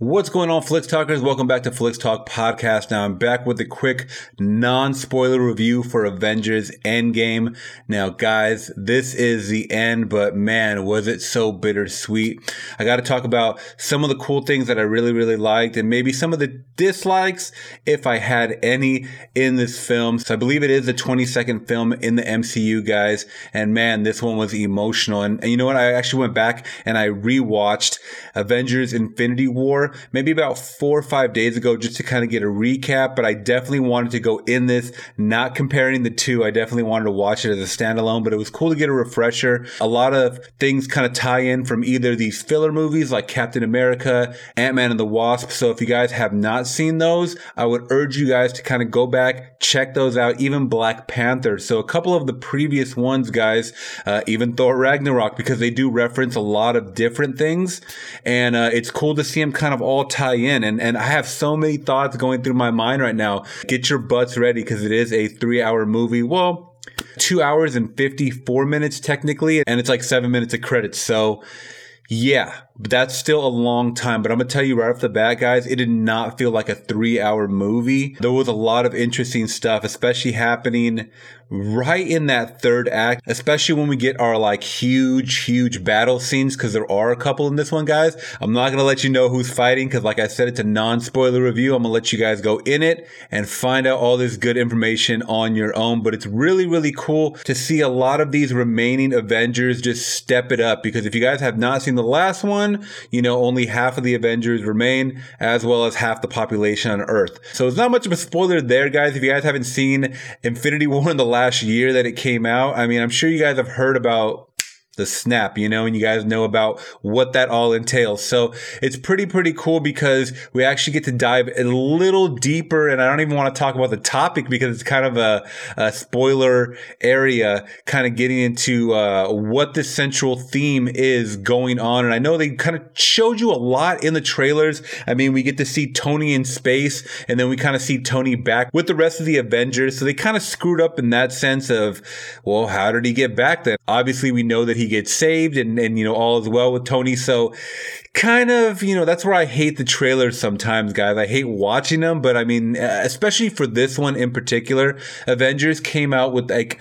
What's going on, Flix Talkers? Welcome back to Flix Talk Podcast. Now I'm back with a quick non-spoiler review for Avengers Endgame. Now, guys, this is the end, but man, was it so bittersweet. I got to talk about some of the cool things that I really, really liked and maybe some of the dislikes, if I had any in this film. So I believe it is the 22nd film in the MCU, guys. And man, this one was emotional. And, and you know what? I actually went back and I rewatched Avengers Infinity War maybe about four or five days ago just to kind of get a recap, but I definitely wanted to go in this, not comparing the two. I definitely wanted to watch it as a standalone, but it was cool to get a refresher. A lot of things kind of tie in from either these filler movies like Captain America, Ant-Man and the Wasp. So if you guys have not seen those, I would urge you guys to kind of go back, check those out, even Black Panther. So a couple of the previous ones, guys, uh, even Thor Ragnarok, because they do reference a lot of different things. And uh, it's cool to see them kind of all tie in. And, and I have so many thoughts going through my mind right now. Get your butts ready because it is a three hour movie. Well, two hours and 54 minutes technically, and it's like seven minutes of credits. So, yeah, that's still a long time. But I'm going to tell you right off the bat, guys, it did not feel like a three hour movie. There was a lot of interesting stuff, especially happening right in that third act, especially when we get our like huge, huge battle scenes, because there are a couple in this one, guys. I'm not going to let you know who's fighting, because like I said, it's a non spoiler review. I'm going to let you guys go in it and find out all this good information on your own. But it's really, really cool to see a lot of these remaining Avengers just step it up, because if you guys have not seen the last one, you know, only half of the Avengers remain, as well as half the population on Earth. So it's not much of a spoiler there, guys. If you guys haven't seen Infinity War in the last last year that it came out. I mean, I'm sure you guys have heard about the snap, you know, and you guys know about what that all entails. So it's pretty, pretty cool because we actually get to dive a little deeper. And I don't even want to talk about the topic because it's kind of a, a spoiler area, kind of getting into uh, what the central theme is going on. And I know they kind of showed you a lot in the trailers. I mean, we get to see Tony in space and then we kind of see Tony back with the rest of the Avengers. So they kind of screwed up in that sense of, well, how did he get back then? Obviously, we know that he gets saved and, and, you know, all is well with Tony. So kind of, you know, that's where I hate the trailers sometimes, guys. I hate watching them, but I mean, especially for this one in particular, Avengers came out with like,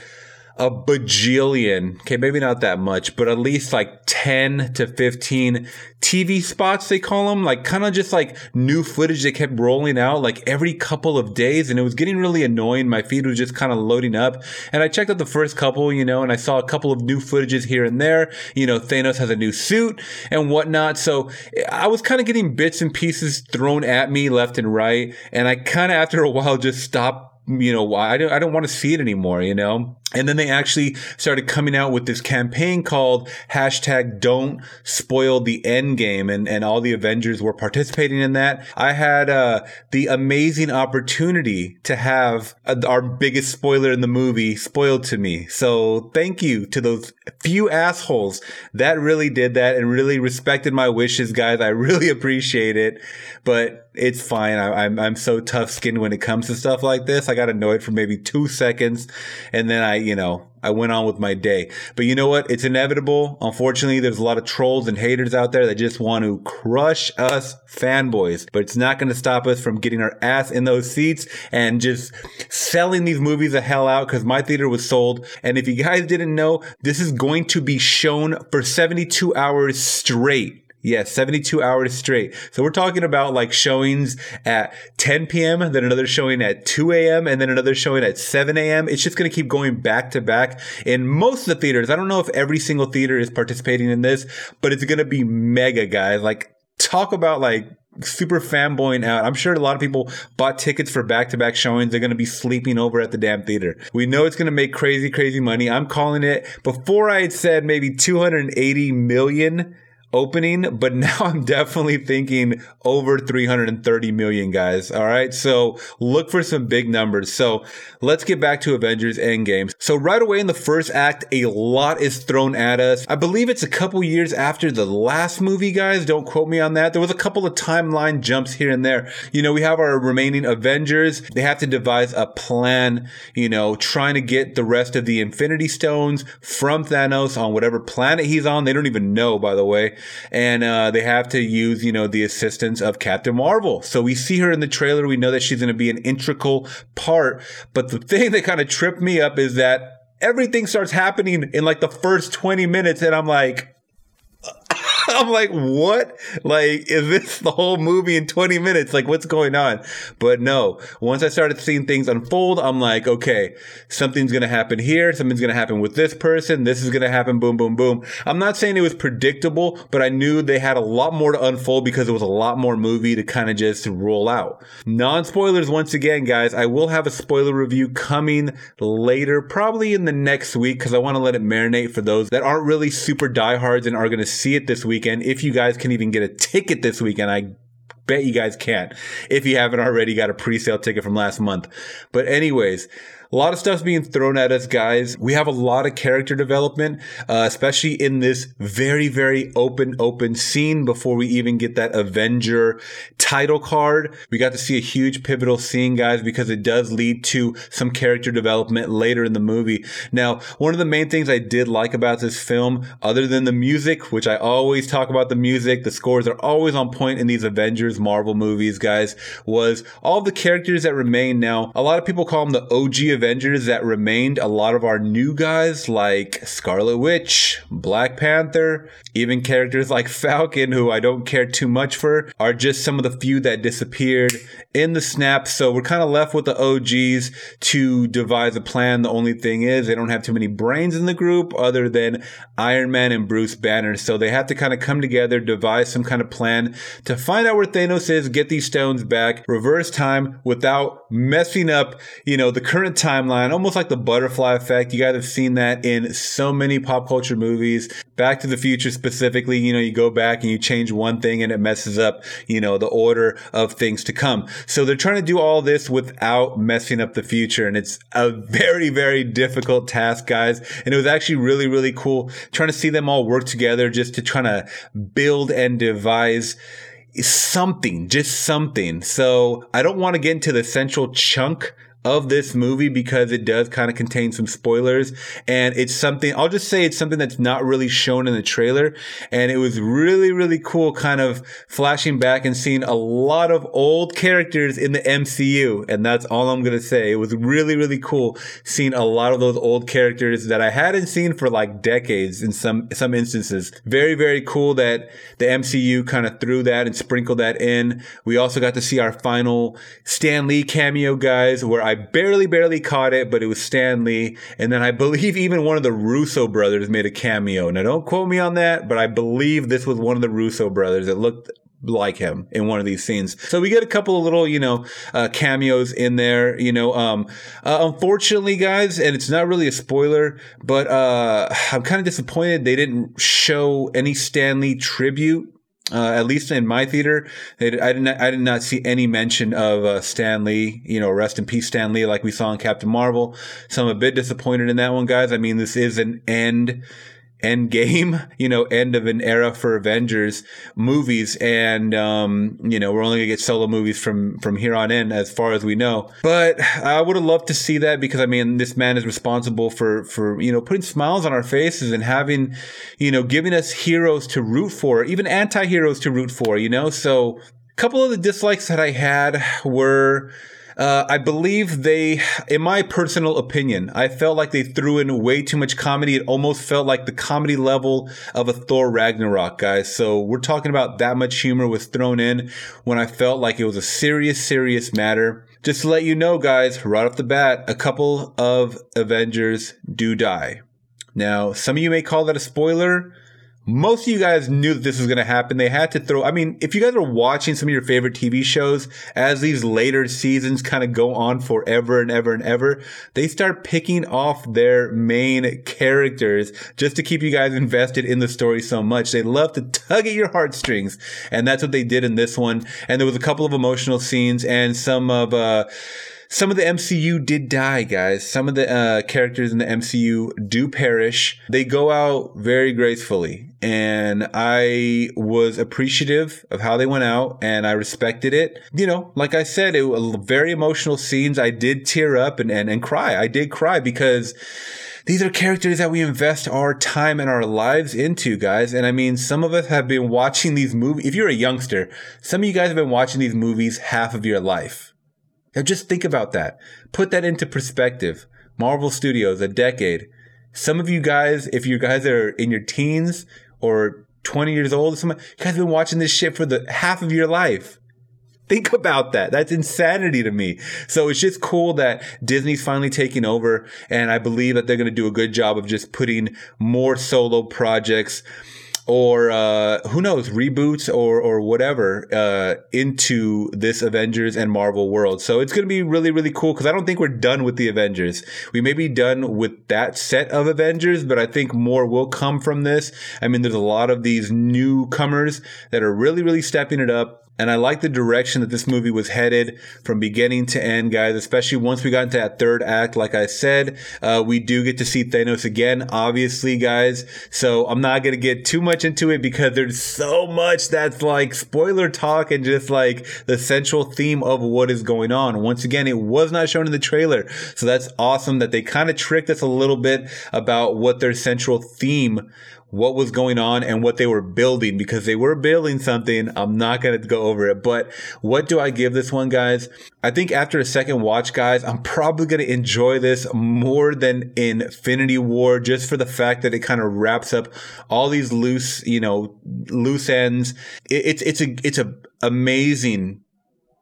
a bajillion, okay, maybe not that much, but at least like 10 to 15 TV spots, they call them, like kind of just like new footage they kept rolling out like every couple of days. And it was getting really annoying. My feed was just kind of loading up. And I checked out the first couple, you know, and I saw a couple of new footages here and there. You know, Thanos has a new suit and whatnot. So eh, I was kind of getting bits and pieces thrown at me left and right. And I kind of, after a while, just stopped you know, I don't, I don't want to see it anymore, you know? And then they actually started coming out with this campaign called hashtag don't spoil the end game. And, and all the Avengers were participating in that. I had, uh, the amazing opportunity to have uh, our biggest spoiler in the movie spoiled to me. So thank you to those few assholes that really did that and really respected my wishes, guys. I really appreciate it, but it's fine. I, I'm, I'm so tough skinned when it comes to stuff like this. I got annoyed for maybe two seconds and then I, you know, I went on with my day. But you know what? It's inevitable. Unfortunately, there's a lot of trolls and haters out there that just want to crush us fanboys. But it's not going to stop us from getting our ass in those seats and just selling these movies the hell out because my theater was sold. And if you guys didn't know, this is going to be shown for 72 hours straight. Yeah, 72 hours straight. So we're talking about like showings at 10 p.m., then another showing at 2 a.m., and then another showing at 7 a.m. It's just going to keep going back to back in most of the theaters. I don't know if every single theater is participating in this, but it's going to be mega, guys. Like, talk about like super fanboying out. I'm sure a lot of people bought tickets for back to back showings. They're going to be sleeping over at the damn theater. We know it's going to make crazy, crazy money. I'm calling it before I had said maybe 280 million opening, but now I'm definitely thinking over 330 million guys. All right. So look for some big numbers. So let's get back to Avengers Endgame. So right away in the first act, a lot is thrown at us. I believe it's a couple years after the last movie, guys. Don't quote me on that. There was a couple of timeline jumps here and there. You know, we have our remaining Avengers. They have to devise a plan, you know, trying to get the rest of the Infinity Stones from Thanos on whatever planet he's on. They don't even know, by the way and uh, they have to use you know the assistance of Captain Marvel. So we see her in the trailer. We know that she's going to be an integral part. But the thing that kind of tripped me up is that everything starts happening in like the first 20 minutes, and I'm like I'm like, what? Like, is this the whole movie in 20 minutes? Like, what's going on? But no, once I started seeing things unfold, I'm like, okay, something's going to happen here. Something's going to happen with this person. This is going to happen. Boom, boom, boom. I'm not saying it was predictable, but I knew they had a lot more to unfold because it was a lot more movie to kind of just roll out. Non spoilers once again, guys. I will have a spoiler review coming later, probably in the next week because I want to let it marinate for those that aren't really super diehards and are going to see it this weekend weekend. If you guys can even get a ticket this weekend, I bet you guys can't if you haven't already got a pre-sale ticket from last month. But anyways, a lot of stuff's being thrown at us, guys. We have a lot of character development, uh, especially in this very, very open, open scene before we even get that Avenger title card. We got to see a huge pivotal scene, guys, because it does lead to some character development later in the movie. Now, one of the main things I did like about this film, other than the music, which I always talk about the music, the scores are always on point in these Avengers Marvel movies, guys, was all the characters that remain now. A lot of people call them the OG Avengers that remained. A lot of our new guys like Scarlet Witch, Black Panther, even characters like Falcon, who I don't care too much for, are just some of the few that disappeared in the snap. So we're kind of left with the OGs to devise a plan. The only thing is they don't have too many brains in the group other than Iron Man and Bruce Banner. So they have to kind of come together, devise some kind of plan to find out where Thanos is, get these stones back, reverse time without messing up, you know, the current time timeline, almost like the butterfly effect. You guys have seen that in so many pop culture movies. Back to the Future specifically, you know, you go back and you change one thing and it messes up, you know, the order of things to come. So they're trying to do all this without messing up the future. And it's a very, very difficult task, guys. And it was actually really, really cool trying to see them all work together just to try to build and devise something, just something. So I don't want to get into the central chunk of this movie because it does kind of contain some spoilers. And it's something I'll just say it's something that's not really shown in the trailer. And it was really really cool kind of flashing back and seeing a lot of old characters in the MCU and that's all I'm going to say. It was really really cool seeing a lot of those old characters that I hadn't seen for like decades in some some instances. Very very cool that the MCU kind of threw that and sprinkled that in. We also got to see our final Stan Lee cameo guys where barely, barely caught it, but it was Stan Lee. And then I believe even one of the Russo brothers made a cameo. Now, don't quote me on that, but I believe this was one of the Russo brothers that looked like him in one of these scenes. So we get a couple of little, you know, uh, cameos in there, you know, um, uh, unfortunately guys, and it's not really a spoiler, but, uh, I'm kind of disappointed they didn't show any Stan Lee tribute uh, at least in my theater, I did not, I did not see any mention of uh, Stan Lee. You know, rest in peace, Stan Lee, like we saw in Captain Marvel. So I'm a bit disappointed in that one, guys. I mean, this is an end end game, you know, end of an era for Avengers movies. And, um, you know, we're only gonna get solo movies from, from here on in as far as we know. But I would have loved to see that because I mean, this man is responsible for, for, you know, putting smiles on our faces and having, you know, giving us heroes to root for, even anti-heroes to root for, you know? So a couple of the dislikes that I had were, uh, I believe they, in my personal opinion, I felt like they threw in way too much comedy. It almost felt like the comedy level of a Thor Ragnarok, guys. So we're talking about that much humor was thrown in when I felt like it was a serious, serious matter. Just to let you know, guys, right off the bat, a couple of Avengers do die. Now, some of you may call that a spoiler most of you guys knew that this was going to happen. They had to throw, I mean, if you guys are watching some of your favorite TV shows as these later seasons kind of go on forever and ever and ever, they start picking off their main characters just to keep you guys invested in the story so much. They love to tug at your heartstrings. And that's what they did in this one. And there was a couple of emotional scenes and some of, uh, some of the MCU did die, guys. Some of the uh, characters in the MCU do perish. They go out very gracefully. And I was appreciative of how they went out and I respected it. You know, like I said, it was very emotional scenes. I did tear up and, and, and cry. I did cry because these are characters that we invest our time and our lives into, guys. And I mean, some of us have been watching these movies. If you're a youngster, some of you guys have been watching these movies half of your life. Now just think about that. Put that into perspective. Marvel Studios, a decade. Some of you guys, if you guys are in your teens or 20 years old, some, you guys have been watching this shit for the half of your life. Think about that. That's insanity to me. So it's just cool that Disney's finally taking over. And I believe that they're going to do a good job of just putting more solo projects or uh, who knows reboots or or whatever uh, into this Avengers and Marvel world. So it's going to be really really cool because I don't think we're done with the Avengers. We may be done with that set of Avengers, but I think more will come from this. I mean, there's a lot of these newcomers that are really really stepping it up. And I like the direction that this movie was headed from beginning to end, guys, especially once we got into that third act. Like I said, uh, we do get to see Thanos again, obviously, guys. So I'm not going to get too much into it because there's so much that's like spoiler talk and just like the central theme of what is going on. Once again, it was not shown in the trailer. So that's awesome that they kind of tricked us a little bit about what their central theme what was going on and what they were building because they were building something. I'm not going to go over it, but what do I give this one, guys? I think after a second watch, guys, I'm probably going to enjoy this more than Infinity War just for the fact that it kind of wraps up all these loose, you know, loose ends. it's, it's a, it's a amazing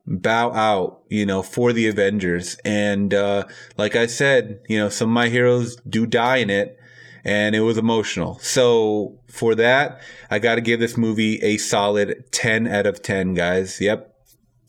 bow out, you know, for the Avengers. And, uh, like I said, you know, some of my heroes do die in it and it was emotional. So for that, I got to give this movie a solid 10 out of 10, guys. Yep.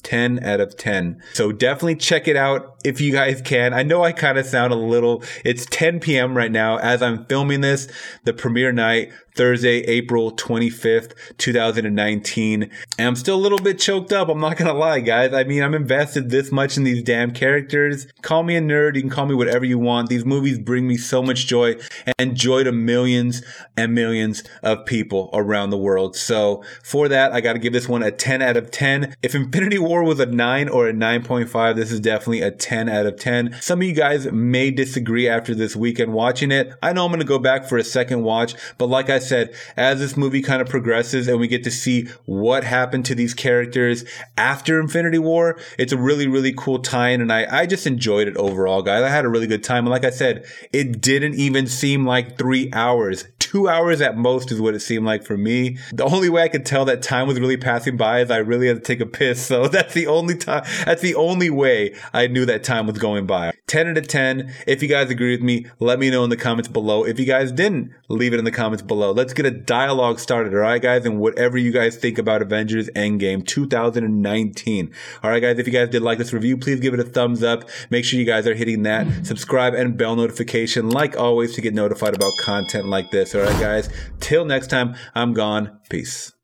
10 out of 10. So definitely check it out if you guys can. I know I kind of sound a little, it's 10 p.m. right now as I'm filming this, the premiere night, Thursday, April 25th, 2019. And I'm still a little bit choked up. I'm not going to lie, guys. I mean, I'm invested this much in these damn characters. Call me a nerd. You can call me whatever you want. These movies bring me so much joy and joy to millions and millions of people around the world. So for that, I got to give this one a 10 out of 10. If Infinity War was a 9 or a 9.5, this is definitely a 10 out of 10. Some of you guys may disagree after this weekend watching it. I know I'm going to go back for a second watch, but like I said, as this movie kind of progresses and we get to see what happened to these characters after Infinity War, it's a really, really cool tie-in. And I, I just enjoyed it overall, guys. I had a really good time. And like I said, it didn't even seem like three hours. Two hours at most is what it seemed like for me. The only way I could tell that time was really passing by is I really had to take a piss. So that's the only time, that's the only way I knew that time was going by. 10 out of 10. If you guys agree with me, let me know in the comments below. If you guys didn't, leave it in the comments below. Let's get a dialogue started, all right, guys? And whatever you guys think about Avengers Endgame 2019. All right, guys, if you guys did like this review, please give it a thumbs up. Make sure you guys are hitting that subscribe and bell notification, like always, to get notified about content like this. All right, guys? Till next time, I'm gone. Peace.